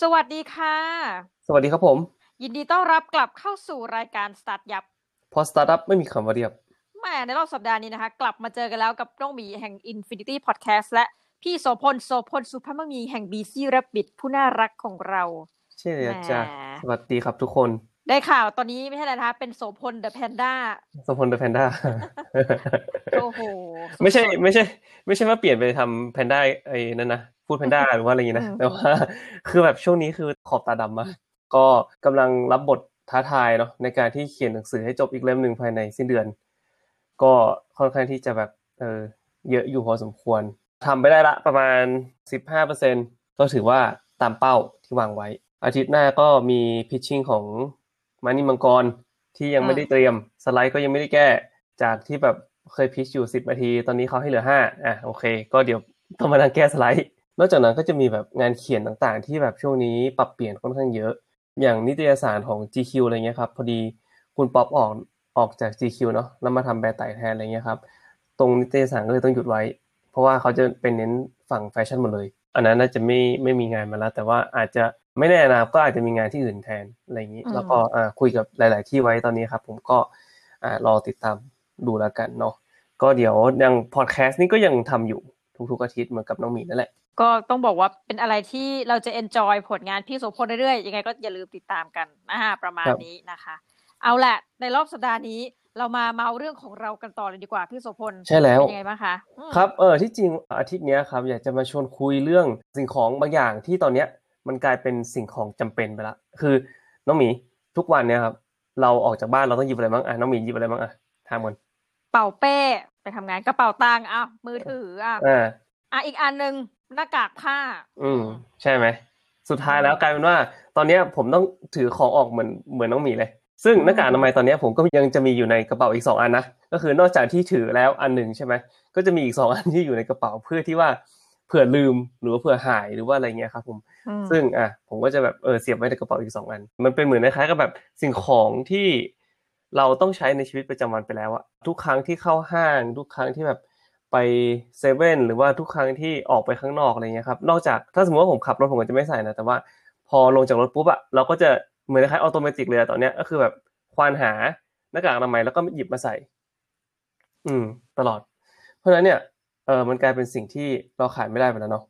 สวัสดีค่ะ สวัสดีครับผม ยินดีต้อนรับกลับเข้าสู่รายการ StartYup เพราะสตาร์ทอัพไม่มีคำว่าเรียบแหมในรอบสัปดาห์นี้นะคะ กลับมาเจอกันแล้วกับน้องหมีแห่ง Infinity Podcast และพี่โสพลโสพลสุภาพมีแห่ง Busy Rabbit ผู้น่ารักของเรา ใช่เลยจ้ะแหมสวัสดีครับทุกคน ได้ข่าวตอนนี้ไม่ใช่อะไรนะคะ เป็นโสพล the panda โสพล the panda โอ้โห ไม่ใช่ไม่ใช่ ไม่ใช่ว่าเปลี่ยนไปทำแพนด้าไอ้นั่นนะ พูดแพนด้าหรือว่าอะไรอย่างงี้นะอืมแต่ว่าคือแบบช่วงนี้คือขอบตาดำมากก็กำลังรับบทท้าทายเนาะในการที่เขียนหนังสือให้จบอีกเล่มหนึ่งภายในสิ้นเดือน ก็ค่อนข้างที่จะแบบเออเยอะอยู่พอสมควรทำไปได้ละประมาณ 15%ก็ถือว่าตามเป้าที่วางไว้ อาทิตย์หน้าก็มีพิชชิ่งของมานี่มังกรที่ยังไม่ได้เตรียมสไลด์ก็ยังไม่ได้แก้จากที่แบบเคย pitch อยู่ 10นาที ตอนนี้เขาให้เหลือ5อะโอเค ก็เดี๋ยวต้องมานั่งแก้สไลด์ นอกจากนั้นก็จะมีแบบงานเขียนต่างๆ ที่แบบช่วงนี้ปรับเปลี่ยนค่อนข้างเยอะ อย่างนิตยสารของ GQ อะไรเงี้ยครับ พอดีคุณป๊อปออกออกจาก GQ เนาะแล้วมาทำแบรนด์ไต่แทนอะไรเงี้ยครับ ตรงนิตยสารก็เลยต้องหยุดไว้ เพราะว่าเขาจะเป็นเน้นฝั่งแฟชั่นหมดเลย อันนั้นน่าจะไม่ไม่มีงานมาแล้ว แต่ว่าอาจจะไม่แน่นะก็อาจจะมีงานที่อื่นแทนอะไรอย่างนี้อืมแล้วก็อ่าคุยกับหลาย ๆ ที่ไว้ตอนนี้ครับ ผมก็อ่ารอติดตามดูแล้วกันเนาะก็เดี๋ยวยังพอดแคสต์นี่ก็ยังทำอยู่ ทุกๆอาทิตย์เหมือนกับน้องหมีนั่นแหละ ก็ต้องบอกว่าเป็นอะไรที่เราจะ enjoy ผลงานพี่โสพลเรื่อยๆยังไงก็อย่าลืมติดตามกันนะฮะประมาณครับนี้นะคะ เอาแหละในรอบสัปดาห์นี้เรามาเมาเรื่องของเรากันต่อเลยดีกว่าพี่โสพลใช่แล้วเป็นยังไงบ้างคะอืมครับเออที่จริงอาทิตย์เนี้ยครับอยากจะมาชวนคุยเรื่องสิ่งของบางอย่างที่ตอนเนี้ยมันกลายเป็นสิ่งของจำเป็นไปละคือน้องหมีทุกวันเนี้ยครับเราออกจากบ้านเราต้องหยิบอะไรบ้างอะน้องหมีหยิบอะไรบ้างอะถามก่อนเป่าเป้ ไปทำงานกระเป๋าตังค์อะมือถืออะอ่าอะอีกอันหนึ่งหน้ากากผ้า อืม ใช่ไหม สุดท้ายแล้วกลายเป็นว่า ตอนเนี้ยผมต้องถือของออกเหมือนเหมือนน้องหมีเลย ซึ่งหน้ากากอนามัยตอนเนี้ยผมก็ยังจะมีอยู่ในกระเป๋าอีกสองอันนะ ก็คือนอกจากที่ถือแล้วอันหนึ่งใช่ไหม ก็จะมีอีกสองอันที่อยู่ในกระเป๋าเพื่อที่ว่าเผื่อลืมหรือว่าเผื่อหายหรือว่าอะไรเงี้ยครับผมอืมซึ่งอะผมก็จะแบบเออเสียบไว้ในกระเป๋าอีกสองอัน มันเป็นเหมือนคล้ายๆกับแบบสิ่งของที่ เราต้องใช้ในชีวิตประจำวันไปแล้วอะทุกครั้งที่เข้าห้าง ทุกครั้งที่แบบไปเซเว่นหรือว่าทุกครั้งที่ออกไปข้างนอกอะไรเงี้ยครับนอกจากถ้าสมมติว่าผมขับรถผมก็จะไม่ใส่นะแต่ว่า พอลงจากรถปุ๊บอะเราก็จะเหมือนคล้ายออโตเมติกเลยตอนเนี้ยก็คือแบบควานหาหน้ากากอนามัยแล้วก็หยิบมาใส่ อืม ตลอด เพราะฉะนั้นเนี่ยเออมันกลายเป็นสิ่งที่เราขาดไม่ได้ไปแล้วเนาะ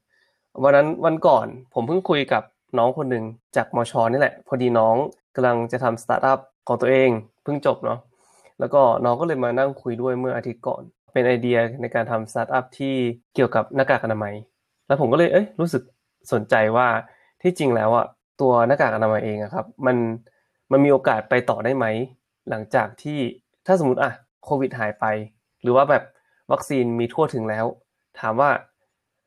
วันนั้นวันก่อนผมเพิ่งคุยกับน้องคนหนึ่งจากมอชอนี่แหละ พอดีน้องกำลังจะทำสตาร์ทอัพของตัวเอง เพิ่งจบเนาะแล้วก็น้องก็เลยมานั่งคุยด้วยเมื่ออาทิตย์ก่อน เป็นไอเดียในการทำสตาร์ทอัพที่เกี่ยวกับหน้ากากอนามัย แล้วผมก็เลยเอ้ยรู้สึกสนใจว่าที่จริงแล้วอะตัวหน้ากากอนามัยเองอะครับ มันมันมีโอกาสไปต่อได้ไหม หลังจากที่ถ้าสมมติอะโควิดหายไป หรือว่าแบบวัคซีนมีทั่วถึงแล้ว ถามว่า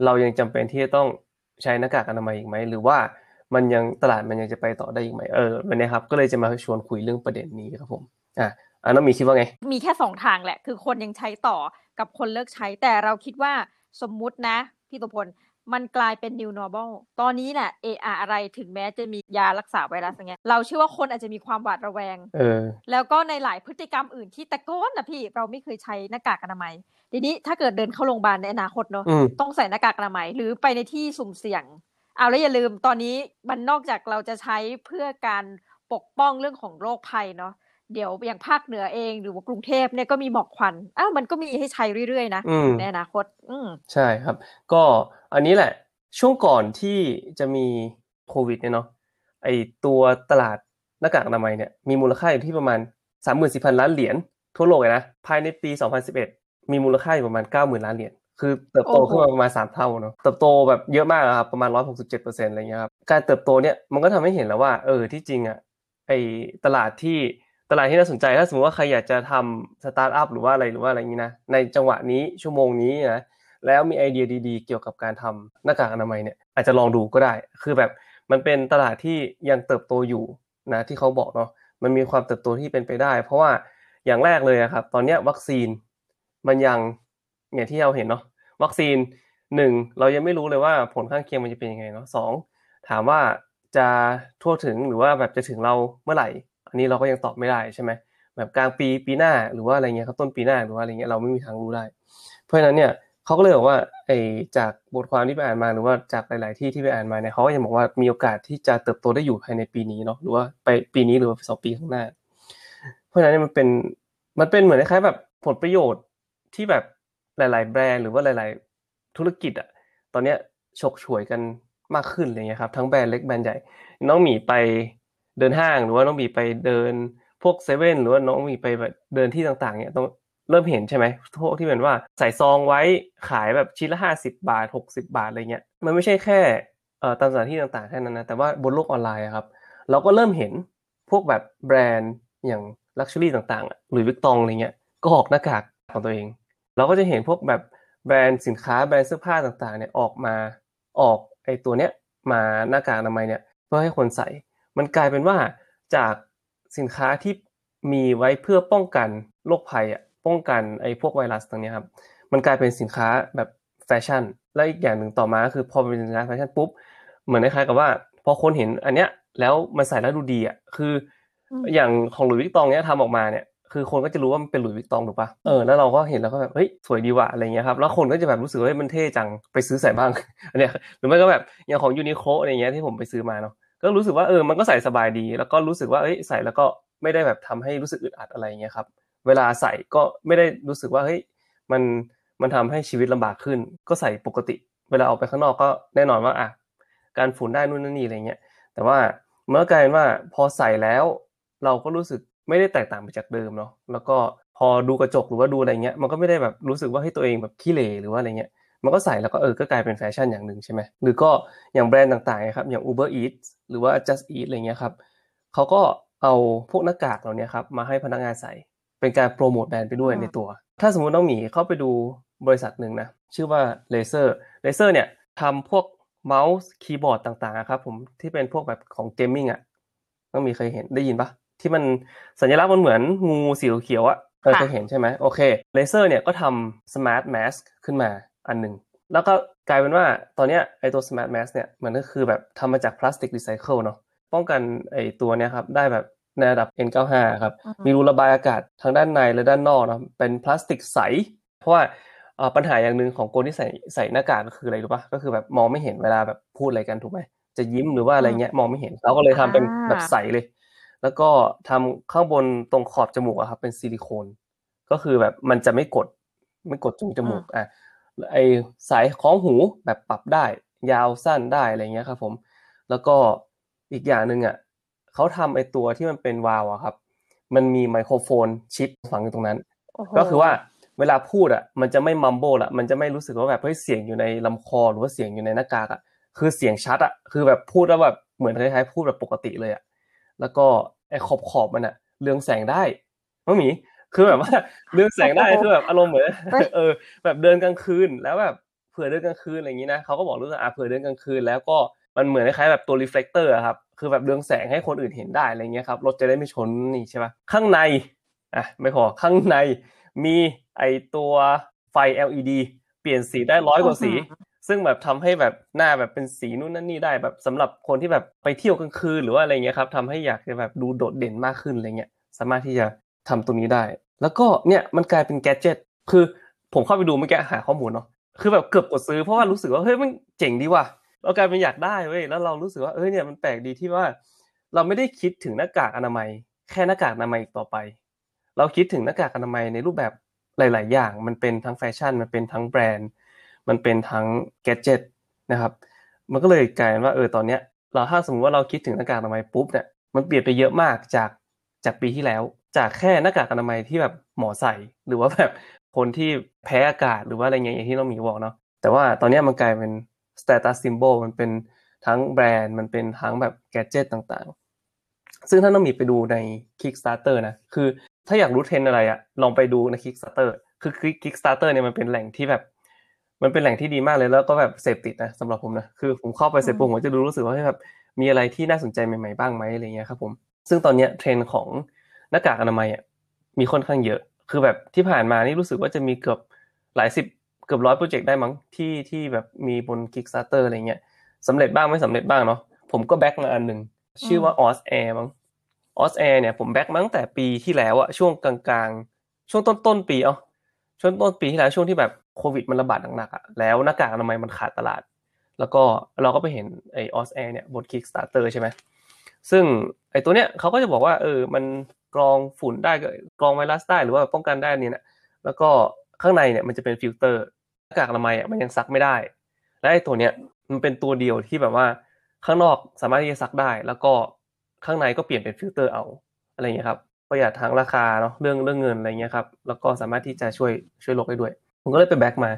เรายังจำเป็นที่จะต้องใช้หน้ากากอนามัยอีกไหม หรือว่า มันยังตลาดมันยังจะไปต่อได้อีกไหมเออวันนี้ครับก็เลยจะมาชวนคุยเรื่องประเด็นนี้ครับผมอะอะน้องหมีคิดว่าไง มีแค่สองทางแหละ คือคนยังใช้ต่อกับคนเลิกใช้ แต่เราคิดว่าสมมุตินะ พี่ตุพลมันกลายเป็น new normal ตอนนี้เนี่ยเอออะไรถึงแม้จะมียารักษาไวรัสอย่างเงี้ยเราเชื่อว่าคนอาจจะมีความหวาดระแวงเออแล้วก็ในหลายพฤติกรรมอื่นที่แต่ก้อนนะพี่เราไม่เคยใช้หน้ากากอนามัย ทีนี้ถ้าเกิดเดินเข้าโรงพยาบาลในอนาคตเนอะอืมต้องใส่หน้ากากอนามัยหรือไปในที่สุ่มเสี่ยง เอาแล้วอย่าลืมตอนนี้มันนอกจากเราจะใช้เพื่อการปกป้องเรื่องของโรคภัยเนาะเดี๋ยวอย่างภาคเหนือเองหรือว่ากรุงเทพเนี่ยก็มีหมอกควันอ้าวมันก็มีให้ใช้เรื่อยๆนะอืมในอนาคต อืมใช่ครับ ก็อันนี้แหละ ช่วงก่อนที่จะมีโควิดเนี่ยเนาะไอตัวตลาดหน้ากากอนามัยเนี่ยมีมูลค่าอยู่ที่ประมาณ 34,000 ล้านเหรียญทั่วโลกเลยนะภายในปี 2011 มีมูลค่าอยู่ประมาณ 90,000 ล้านเหรียญ คือเติบโตโอ้โหขึ้นมาประมาณ3เท่าเนาะเติบโตแบบเยอะมากอะครับประมาณ167%อะไรเงี้ยครับการเติบโตเนี่ยมันก็ทำให้เห็นแล้วว่า เออที่จริงอะไอตลาดที่ตลาดที่น่าสนใจถ้าสมมติว่าใครอยากจะทำสตาร์ทอัพหรือว่าอะไรหรือว่าอะไรอย่างนี้นะในจังหวะนี้ชั่วโมงนี้นะแล้วมีไอเดียดีๆ เกี่ยวกับการทำหน้ากากอนามัยเนี่ยอาจจะลองดูก็ได้ คือแบบมันเป็นตลาดที่ยังเติบโตอยู่นะที่เขาบอกเนาะมันมีความเติบโตที่เป็นไปได้ เพราะว่าอย่างแรกเลยอะครับ ตอนเนี้ยวัคซีนมันยัง อย่างที่เราเห็นเนาะวัคซีนหนึ่งเรายังไม่รู้เลยว่าผลข้างเคียงมันจะเป็นยังไงเนาะสองถามว่าจะทั่วถึงหรือว่าแบบจะถึงเราเมื่อไหร่ อันนี้เราก็ยังตอบไม่ได้ใช่ไหมแบบกลางปีปีหน้าหรือว่าอะไรเงี้ยครับต้นปีหน้าหรือว่าอะไรเงี้ยเราไม่มีทางรู้ได้ เพราะฉะนั้นเนี่ยเขาก็เลยบอกว่าไอ้จากบทความที่ไปอ่านมาหรือว่าจากหลาย ๆ ที่ที่ไปอ่านมาเนี่ยเขาก็ยังบอกว่ามีโอกาสที่จะเติบโตได้อยู่ภายในปีนี้เนาะหรือว่าไปปีนี้หรือว่าสองปีข้างหน้า เพราะฉะนั้นเนี่ยมันเป็นมันเป็นเหมือนคล้ายๆแบบผลประโยชน์ที่แบบ หลาย ๆ แบรนด์หรือว่าหลาย ๆ ธุรกิจอะตอนเนี้ยฉกฉวยกันมากขึ้นอะไรเงี้ยครับทั้งแบรนด์เล็กแบรนด์ใหญ่ น้องหมีไปเดินห้างหรือว่าน้องหมีไปเดินพวกเซเว่นหรือว่าน้องหมีไปแบบเดินที่ต่าง ๆเนี่ยต้องเริ่มเห็นใช่ไหมพวกที่เป็นว่าใส่ซองไว้ขายแบบชิ้นละห้าสิบบาทหกสิบบาทอะไรเงี้ยมันไม่ใช่แค่เอ่อตามสถานที่ต่างๆแค่นั้นนะแต่ว่าบนโลกออนไลน์ครับเราก็เริ่มเห็นพวกแบบแบรนด์อย่าง luxury ต่างๆหลุยส์วิตตองอะไรเงี้ยก็ออกหน้ากากของตัวเอง เราก็จะเห็นพวกแบบแบรนด์สินค้าแบรนด์เสื้อผ้าต่างๆเนี่ยออกมาออกไอตัวเนี้ยมาหน้ากากอนามัยเนี่ยเพื่อให้คนใส่ มันกลายเป็นว่าจากสินค้าที่มีไว้เพื่อป้องกันโรคภัยอะป้องกันไอ้พวกไวรัสตรงนี้ครับมันกลายเป็นสินค้าแบบแฟชั่น และอีกอย่างหนึ่งต่อมาคือพอเป็นสินค้าแฟชั่นปุ๊บเหมือนคล้ายๆกับว่า พอคนเห็นอันเนี้ยแล้วมันใส่แล้วดูดีอะคือ อย่างของหลุยส์วิตตองเนี้ยทำออกมาเนี่ย คือคนก็จะรู้ว่ามันเป็นหลุยส์วิตตองถูกปะเออแล้วเราก็เห็นแล้วก็แบบเฮ้ยสวยดีว่ะอะไรเงี้ยครับแล้วคนก็จะแบบรู้สึกว่ามันเท่จังไปซื้อใส่บ้างอันเนี้ยหรือไม่ก็แบบอย่างของยูนิโคอะไรเงี้ยที่ผมไปซื้อมาเนาะก็รู้สึกว่าเออมันก็ใส่สบายดี แล้วก็รู้สึกว่าเอ้ยใส่แล้วก็ไม่ได้แบบทำให้รู้สึกอึดอัดอะไรเงี้ยครับเวลาใส่ก็ไม่ได้รู้สึกว่าเฮ้ยมันมันทำให้ชีวิตลำบากขึ้น ก็ใส่ปกติ เวลาออกไปข้างนอกก็แน่นอนว่าอะการฝุ่นได้นู่นนั่นนี่อะไรเงี้ยแต่ว่าเมื่อกลายเป็นว่าพอใส่แล้วเราก็รู้สึก ไม่ได้แตกต่างไปจากเดิมเนาะแล้วก็พอดูกระจกหรือว่าดูอะไรเงี้ยมันก็ไม่ได้แบบรู้สึกว่าให้ตัวเองแบบขี้เหร่หรือว่าอะไรเงี้ยมันก็ใส่แล้วก็เออก็กลายเป็นแฟชั่นอย่างหนึ่งใช่ไหมหรือก็อย่างแบรนด์ต่างๆครับอย่าง Uber Eats หรือว่า Just Eat อะไรเงี้ยครับเขาก็เอาพวกหน้ากากเหล่านี้ครับมาให้พนักงานใส่เป็นการโปรโมทแบรนด์ไปด้วยในตัว ถ้าสมมติน้องหมีเข้าไปดูบริษัทหนึ่งนะชื่อว่า Razer Razer เนี่ยทำพวกเมาส์คีย์บอร์ดต่างๆครับผมที่เป็นพวกแบบของ gaming อะต้องมีเคยเห็นได้ยินปะ ที่มันสัญลักษณ์มันเหมือนงูสีเขียวๆอะเออเคยเห็นใช่ไหมโอเค Razer เนี่ยก็ทำ smart mask ขึ้นมาอันหนึ่งแล้วก็กลายเป็นว่าตอนเนี้ยไอตัว smart mask เนี่ยมันก็คือแบบทำมาจากพลาสติกรีไซเคิลเนาะป้องกันไอตัวเนี้ยครับได้แบบในระดับ N95 ครับ มีรูระบายอากาศทางด้านในและด้านนอกนะเป็นพลาสติกใส เพราะว่าปัญหาอย่างหนึ่งของคนที่ใส่ใส่หน้ากากก็คืออะไรรู้ปะก็คือแบบมองไม่เห็นเวลาแบบพูดอะไรกันถูกไหมจะยิ้มหรือว่าอะไรเงี้ยมองไม่เห็นเราก็เลยทำเป็นแบบใสเลย แล้วก็ทำข้างบนตรงขอบจมูกอะครับ เป็นซิลิโคน ก็คือแบบมันจะไม่กด ไม่กดตรงจมูกอะไอสายคล้องหูแบบปรับได้ ยาวสั้นได้อะไรเงี้ยครับ ผม แล้วก็อีกอย่างหนึ่งอะเขาทำไอตัวที่มันเป็นวาล์วอะครับ มันมีไมโครโฟนชิปฝังอยู่ตรงนั้น ก็คือว่าเวลาพูดอะ มันจะไม่มัมโบละมันจะไม่รู้สึกว่าแบบเฮ้ยเสียงอยู่ในลำคอ หรือว่าเสียงอยู่ในหน้ากากอะคือเสียงชัดอะคือแบบพูดแล้วแบบเหมือนคล้ายๆพูดแบบปกติเลยอะแล้วก็ ไอ้ขอบขอบมันอะเรืองแสงได้มะหมีคือแบบว่าเรืองแสงได้คือแบบอารมณ์เหมือนเออ แบบเดินกลางคืนแล้วแบบเผื่อเดินกลางคืนอะไรอย่างนี้นะเขาก็บอกรู้สึกอะเผื่อเดินกลางคืนแล้วก็มันเหมือนคล้ายๆแบบตัว reflector ครับคือแบบเรืองแสงให้คนอื่นเห็นได้อะไรเงี้ยครับรถจะได้ไม่ชนนี่ใช่ปะข้างในอะไม่พอข้างในมีไอตัวไฟ LED เปลี่ยนสีได้ร้อยกว่าสี ซึ่งแบบทำให้แบบหน้าแบบเป็นสีนู่นนั่นนี่ได้แบบสำหรับคนที่แบบไปเที่ยวกลางคืนหรือว่าอะไรเงี้ยครับทำให้อยากจะแบบดูโดดเด่นมากขึ้นอะไรเงี้ยสามารถที่จะทำตรงนี้ได้ แล้วก็เนี่ยมันกลายเป็นแกจิตคือผมเข้าไปดูเมื่อกี้หาข้อมูลเนาะคือแบบเกือบกดซื้อเพราะว่ารู้สึกว่าเฮ้ยมันเจ๋งดีว่ะเรากลายเป็นอยากได้เว้ยแล้วเรารู้สึกว่าเอ้ยเนี่ยมันแปลกดีที่ว่า เราไม่ได้คิดถึงหน้ากากอนามัย แค่หน้ากากอนามัยอีกต่อไป เราคิดถึงหน้ากากอนามัยในรูปแบบหลาย ๆ อย่าง มันเป็นทั้งแฟชั่นมันเป็นทั้งแบรนด์ มันเป็นทั้งแกจิตนะครับ มันก็เลยกลายเป็นว่าเออตอนเนี้ยเราถ้าสมมติว่าเราคิดถึงหน้ากากอนามัยปุ๊บเนี่ยมันเปลี่ยนไปเยอะมากจากจากปีที่แล้ว จากแค่หน้ากากอนามัยที่แบบหมอใส่ หรือว่าแบบคนที่แพ้อากาศหรือว่าอะไรเงี้ยอย่างที่น้องหมีบอกเนาะแต่ว่าตอนนี้มันกลายเป็น status symbol มันเป็นทั้งแบรนด์มันเป็นทั้งแบบแกจิตต่างๆ ซึ่งถ้าน้องหมีไปดูใน Kickstarter นะคือถ้าอยากรู้เทรนอะไรอะลองไปดูใน Kickstarter คือ Kickstarter เนี่ยมันเป็นแหล่งที่แบบ มันเป็นแหล่งที่ดีมากเลยแล้วก็แบบเสพติดนะสำหรับผมนะคือผมเข้าไปเสร็จปุ๊บผมจะดูรู้สึกว่าแบบมีอะไรที่น่าสนใจใหม่ๆบ้างไหมอะไรเงี้ยครับผมซึ่งตอนเนี้ยเทรนของหน้ากากอนามัยอะมีค่อนข้างเยอะ คือแบบที่ผ่านมานี่รู้สึกว่าจะมีเกือบหลายสิบเกือบร้อยโปรเจกต์ได้มั้งที่ที่แบบมีบน Kickstarter อะไรเงี้ยสำเร็จบ้างไม่สำเร็จบ้างเนาะผมก็ back มาอันหนึ่งชื่อว่า AusAir มั้ง AusAir เนี่ยผม back มาตั้งแต่ปีที่แล้วอะช่วงกลางๆ ช่วงต้นต้นปีเอ้า ช่วงต้นปีที่แล้วช่วงที่แบบโควิดมันระบาดหนักๆอะแล้วหน้ากากอนามัยมันขาดตลาด แล้วก็เราก็ไปเห็นไอ AusAir เนี่ยบน Kickstarter ใช่ไหมซึ่งไอตัวเนี้ยเขาก็จะบอกว่าเออมันกรองฝุ่นได้กรองไวรัสได้หรือว่าป้องกันได้เนี่ยนะแล้วก็ข้างในเนี่ยมันจะเป็นฟิลเตอร์หน้ากากอนามัยอะมันยังซักไม่ได้ และไอตัวเนี้ยมันเป็นตัวเดียวที่แบบว่าข้างนอกสามารถที่จะซักได้ แล้วก็ข้างในก็เปลี่ยนเป็นฟิลเตอร์เอาอะไรเงี้ยครับ ประหยัดทั้งราคาเนาะเรื่องเรื่องเงินอะไรเงี้ยครับแล้วก็สามารถที่จะช่วยช่วยโลกได้ด้วย ผมก็เลยไป back มา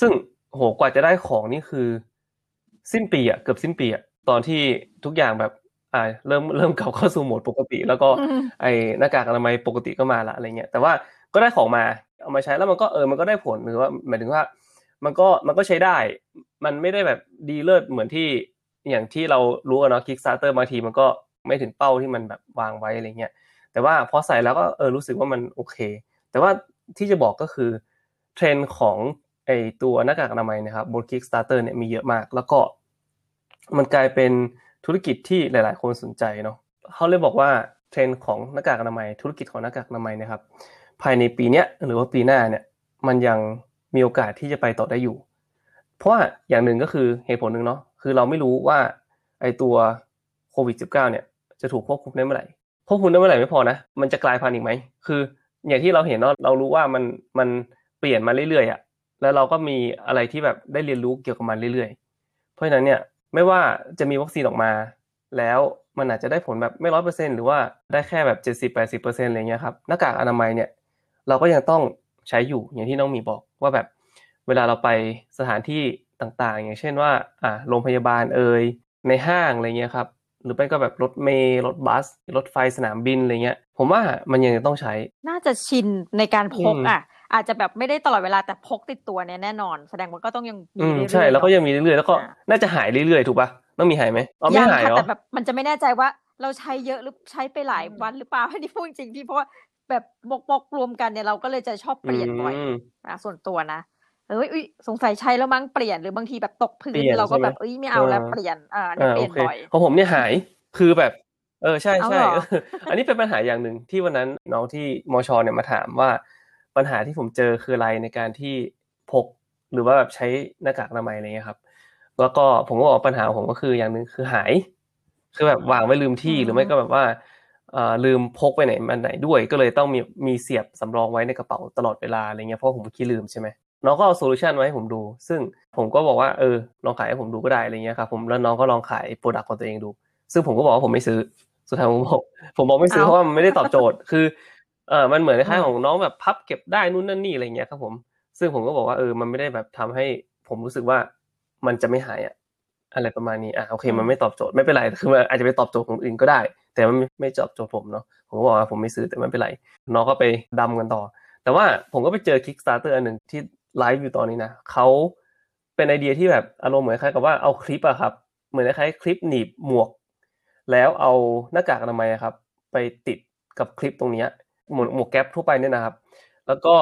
ซึ่งโหกว่าจะได้ของนี่คือ สิ้นปีอะเกือบสิ้นปีอะตอนที่ทุกอย่างแบบอ่าเริ่มเริ่มกลับเข้าสู่โหมดปกติ แล้วก็อืมไอ้หน้ากากอนามัยปกติก็มาละอะไรเงี้ยแต่ว่าก็ได้ของมาเอามาใช้แล้วมันก็เออมันก็ได้ผลหรือว่าหมายถึงว่า มันก็มันก็ใช้ได้ มันไม่ได้แบบดีเลิศเหมือนที่อย่างที่เรารู้อะเนาะ Kickstarter บางทีมันก็ไม่ถึงเป้าที่มันแบบวางไว้อะไรเงี้ย แต่ว่าพอใส่แล้วก็เออรู้สึกว่ามันโอเค แต่ว่าที่จะบอกก็คือเทรนด์ของไอตัวหน้ากากอนามัยนะครับบน Kickstarter เนี่ยมีเยอะมาก แล้วก็มันกลายเป็นธุรกิจที่หลาย ๆ คนสนใจเนาะเขาเลยบอกว่าเทรนด์ของหน้ากากอนามัย ธุรกิจของหน้ากากอนามัยนะครับ ภายในปีเนี้ยหรือว่าปีหน้าเนี่ยมันยังมีโอกาสที่จะไปต่อได้อยู่ เพราะว่าอย่างหนึ่งก็คือเหตุผลหนึ่งเนาะคือเราไม่รู้ว่าไอตัวโควิด -19 เนี่ยจะถูกควบคุมได้เมื่อไหร่ ควบคุมได้เมื่อไหร่ไม่พอนะ มันจะกลายพันธุ์อีกไหม คือ อย่างที่เราเห็นเนาะเรารู้ว่ามันมันเปลี่ยนมาเรื่อยๆอะ่ะแล้วเราก็มีอะไรที่แบบได้เรียนรู้เกี่ยวกับมันเรื่อยๆ เพราะฉะนั้นเนี่ยไม่ว่าจะมีวัคซีนออกมา แล้วมันอาจจะได้ผลแบบไม่ร้อยเปอร์เซ็นหรือว่าได้แค่แบบเจ็ดสิบแปดสิบเปอร์เซ็นต์อะไรเงี้ยครับหน้ากากอนามัยเนี่ยเราก็ยังต้องใช้อยู่อย่างที่น้องหมีบอกว่าแบบเวลาเราไปสถานที่ต่างๆ อย่างเช่นว่าอ่าโรงพยาบาลเอ่ยในห้างอะไรเงี้ยครับ หรือไม่ก็แบบรถเมล์รถบัส รถไฟสนามบินอะไรเงี้ย ผมว่ามันยังต้องใช้ น่าจะชินในการพกอืมอะ อาจจะแบบไม่ได้ตลอดเวลาแต่พกติดตัวเนี่ยแน่นอน แสดงว่าก็ต้องยังมีอืมเรื่อยๆใช่แล้วก็เนอะยังมีเรื่อยๆแล้วก็อ่าน่าจะหายเรื่อยๆถูกปะต้องมีหายไหมอ๋อไม่ยังหายค่ะเหรอแต่แบบมันจะไม่แน่ใจว่าเราใช้เยอะหรือใช้ไปหลายวันหรือเปล่าอันนี้พูดจริงๆพี่เพราะว่าแบบบกบกๆรวมกันเนี่ยเราก็เลยจะชอบเปลี่ยนบ่อยมนะส่วนตัวนะ เอ้ยอุ๊ยสงสัยใช้แล้วมั้งเปลี่ยนหรือบางทีแบบตกพื้เปลี่นยนเราก็ใช่ไหมแบบเอ้ยไม่เอาแล้วเออเปลี่ยนอ่าเนี่ยอ่าเปลี่โอยนเคบ่อยของผมเนี่ยหายคือแบบ เออใช่เอาใช่เหรอเอออันนี้เป็นปัญหาอย่างหนึ่งที่วันนั้นน้องที่มชเนี่ยมาถามว่า ปัญหาที่ผมเจอคืออะไรในการที่พกหรือว่าแบบใช้หน้ากากอนามัยอะไรเงี้ยครับ แล้วก็ผมก็บอกว่าปัญหาของผมก็คืออย่างหนึ่งคือหาย คือแบบวางไว้ลืมที่หรือไม่ก็แบบว่าเอ่อลืมพกไปไหนมาไหนด้วย ก็เลยต้องมีมีเสียบสำรองไว้ในกระเป๋าตลอดเวลาอะไรเงี้ยเพราะผมขี้ลืมใช่ไหม น้องก็เอา solution มาให้ผมดู ซึ่งผมก็บอกว่าเออลองขายให้ผมดูก็ได้อะไรเงี้ยครับผมแล้วน้องก็ลองขาย product ของตัวเองดู ซึ่งผมก็บอกว่าผมไม่ซื้อสุดท้ายผมบอกผมบอกไม่ซื้อเอ้าเพราะว่ามันไม่ได้ตอบโจทย์คือเออมันเหมือนคล้ายอืๆมของน้องแบบพับเก็บได้นู่นนั่นนี่อะไรเงี้ยครับผม ซึ่งผมก็บอกว่าเออมันไม่ได้แบบทำให้ผมรู้สึกว่ามันจะไม่หายอะอะไรประมาณนี้อะโอเค มันไม่ตอบโจทย์ไม่เป็นไรคือมันอาจจะไปตอบโจทย์ของอื่นก็ได้ แต่มันไม่ไม่ตอบโจทย์ผมเนาะผมก็บอกว่าผมไม่ซื้อแต่ไม่เป็นไรน้องก็ไปดำกันต่อ แต่ว่าผมก็ไปเจอ Kickstarter อันหนึ่งที่ ไลฟ์อยู่ตอนนี้นะเขาเป็นไอเดียที่แบบอารมณ์เหมือนคล้ายกับว่าเอาคลิปอะครับ เหมือนคล้ายๆคลิปหนีบหมวก แล้วเอาหน้ากากอนามัยอะครับ ไปติดกับคลิปตรงเนี้ยหมวกหมวกแก๊ปทั่วไปเนี่ยนะครับ แล้วก็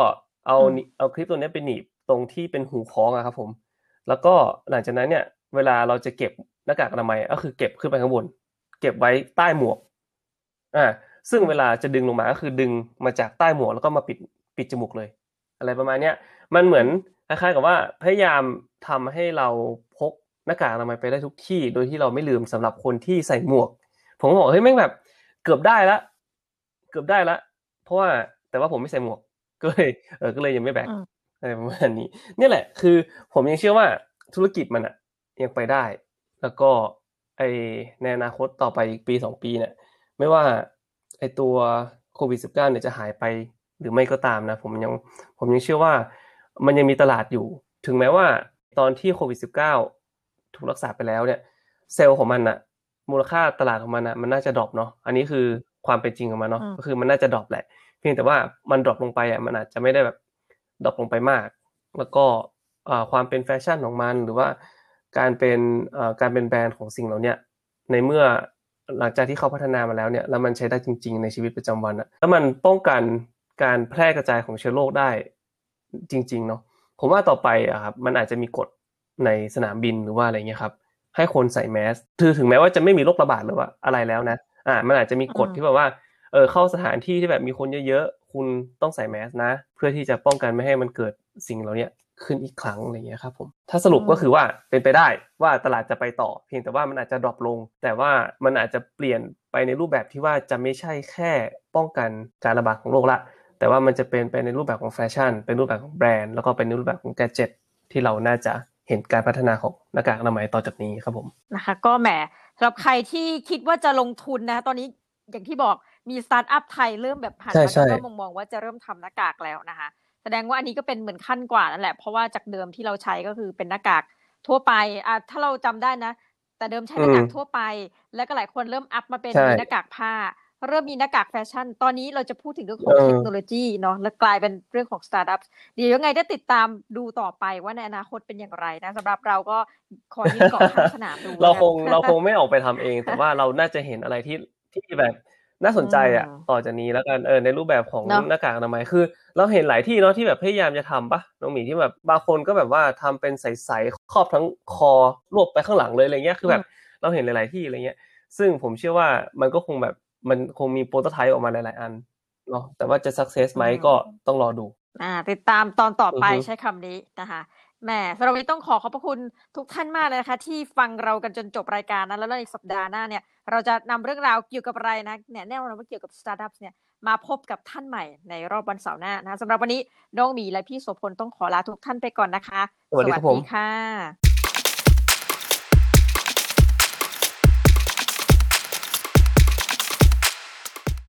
เอาอืมนิเอาคลิปตัวเนี้ยไปหนีบตรงที่เป็นหูคล้องอะครับ ผม แล้วก็หลังจากนั้นเนี่ย เวลาเราจะเก็บหน้ากากอนามัยก็คือเก็บขึ้นไปข้างบน เก็บไว้ใต้หมวกอ่าซึ่งเวลาจะดึงลงมาก็คือดึงมาจากใต้หมวกแล้วก็มาปิดปิดจมูกเลย อะไรประมาณเนี้ยมันเหมือนคล้ายๆกับว่าพยายามทำให้เราพกหน้ากากอนามัยไปได้ทุกที่ โดยที่เราไม่ลืมสำหรับคนที่ใส่หมวก ผมก็บอกเฮ้ยแม่งแบบ เกือบได้ละ เกือบได้ละ เพราะว่าแต่ว่าผมไม่ใส่หมวกก็เลยเออก็เลยยังไม่แบกอืมอะไรประมาณนี้เนี่ยแหละ คือผมยังเชื่อว่าธุรกิจมันอะยังไปได้ แล้วก็ไอในอนาคตต่อไปอีกปีสองปีเนี่ยไม่ว่าไอตัวโควิด -19 เนี่ยจะหายไป หรือไม่ก็ตามนะผมยังผมยังเชื่อว่ามันยังมีตลาดอยู่ ถึงแม้ว่าตอนที่โควิด -19 ถูกรักษาไปแล้วเนี่ยเซลล์ของมันอะมูลค่าตลาดของมันอะมันน่าจะ drop เนาะอันนี้คือความเป็นจริงของมันเนาะอืมก็คือมันน่าจะ drop แหละ เพียงแต่ว่ามัน drop ลงไปอะมันอาจจะไม่ได้แบบ drop ลงไปมาก แล้วก็อ่าความเป็นแฟชั่นของมันหรือว่าการเป็นอ่าการเป็นแบรนด์ของสิ่งเหล่าเนี้ยในเมื่อหลังจากที่เขาพัฒนามาแล้วเนี่ยแล้วมันใช้ได้จริง ๆ ในชีวิตประจำวันอะแล้วมันป้องกัน การแพร่กระจายของเชื้อโรคได้จริง ๆ เนาะผมว่าต่อไปอะครับมันอาจจะมีกฎในสนามบินหรือว่าอะไรเงี้ยครับ ให้คนใส่แมสคือถึงแม้ว่าจะไม่มีโรคระบาดหรือว่าอะไรแล้วนะ อ่า มันอาจจะมีกฎอืมที่แบบว่า เออเข้าสถานที่ที่แบบมีคนเยอะๆคุณต้องใส่แมสนะ เพื่อที่จะป้องกันไม่ให้มันเกิดสิ่งเหล่าเนี้ยขึ้นอีกครั้งอะไรเงี้ยครับผมถ้าสรุปก็คือว่าเป็นไปได้ว่าตลาดจะไปต่อ เพียงแต่ว่ามันอาจจะ drop ลง แต่ว่ามันอาจจะเปลี่ยนไปในรูปแบบที่ว่าจะไม่ใช่แค่ป้องกันการระบาดของโรคละ แต่ว่ามันจะเป็นไปในรูปแบบของแฟชั่น เป็นรูปแบบของแบรนด์ แล้วก็เป็นในรูปแบบของ gadget ที่เราน่าจะเห็นการพัฒนาของหน้ากากอนามัยต่อจากนี้ครับผมนะคะก็แหมสำหรับใครที่คิดว่าจะลงทุนนะตอนนี้อย่างที่บอกมีสตาร์ทอัพไทยเริ่มแบบหันใช่มาใช่เริ่มมองๆว่าจะเริ่มทำหน้ากากแล้วนะคะแสดงว่าอันนี้ก็เป็นเหมือนขั้นกว่านั่นแหละเพราะว่าจากเดิมที่เราใช้ก็คือเป็นหน้ากากทั่วไปอะถ้าเราจำได้นะ แต่เดิมใช้หน้ากากทั่วไป แล้วก็หลายคนเริ่ม up มาเป็นใช่มีหน้ากากผ้า เริ่มมีหน้ากากแฟชั่น ตอนนี้เราจะพูดถึงเรื่องของเออเทคโนโลยีเนาะแล้วกลายเป็นเรื่องของสตาร์ทอัพเดี๋ยวยังไงได้ติดตามดูต่อไปว่าในอนาคตเป็นอย่างไรนะสำหรับเราก็ขอยืนเกาะข้างสนามดูเราแล้วคกังนเราคงไม่ออกไปทำเอง แต่ว่าเราน่าจะเห็นอะไรที่ที่แบบน่าสนใจอะอืมต่อจากนี้แล้วกันเออในรูปแบบของเนอะหน้ากากอนามัยคือ เราเห็นหลายที่เนาะที่แบบพยายามจะทำปะน้องหมีที่แบบบางคนก็แบบว่าทำเป็นใสๆครอบทั้งคอรวบไปข้างหลังเลยอะไรเงี้ยคือแบบเราเห็นหลาย ๆที่อะไรเงี้ย ซึ่งผมเชื่อว่ามันก็คงแบบ มันคงมีโปรโตไทป์ออกมาหลาย ๆ อันเนาะแต่ว่าจะสักเซสไหมอืมก็ต้องรอดู อ่า ติดตามตอนต่อไปอือฮึใช้คำนี้นะคะแหมสำหรับวันนี้ต้องขอขอบพระคุณทุกท่านมากเลยนะคะ ที่ฟังเรากันจนจบรายการนะแล้วในสัปดาห์หน้าเนี่ย เราจะนำเรื่องราวเกี่ยวกับอะไรนะเนี่ยแน่นอนว่าเกี่ยวกับสตาร์ทอัพเนี่ยมาพบกับท่านใหม่ในรอบวันเสาร์หน้านะคะสำหรับวันนี้น้องหมีและพี่โสพลต้องขอลาทุกท่านไปก่อนนะคะ สวัสดีครับผมค่ะ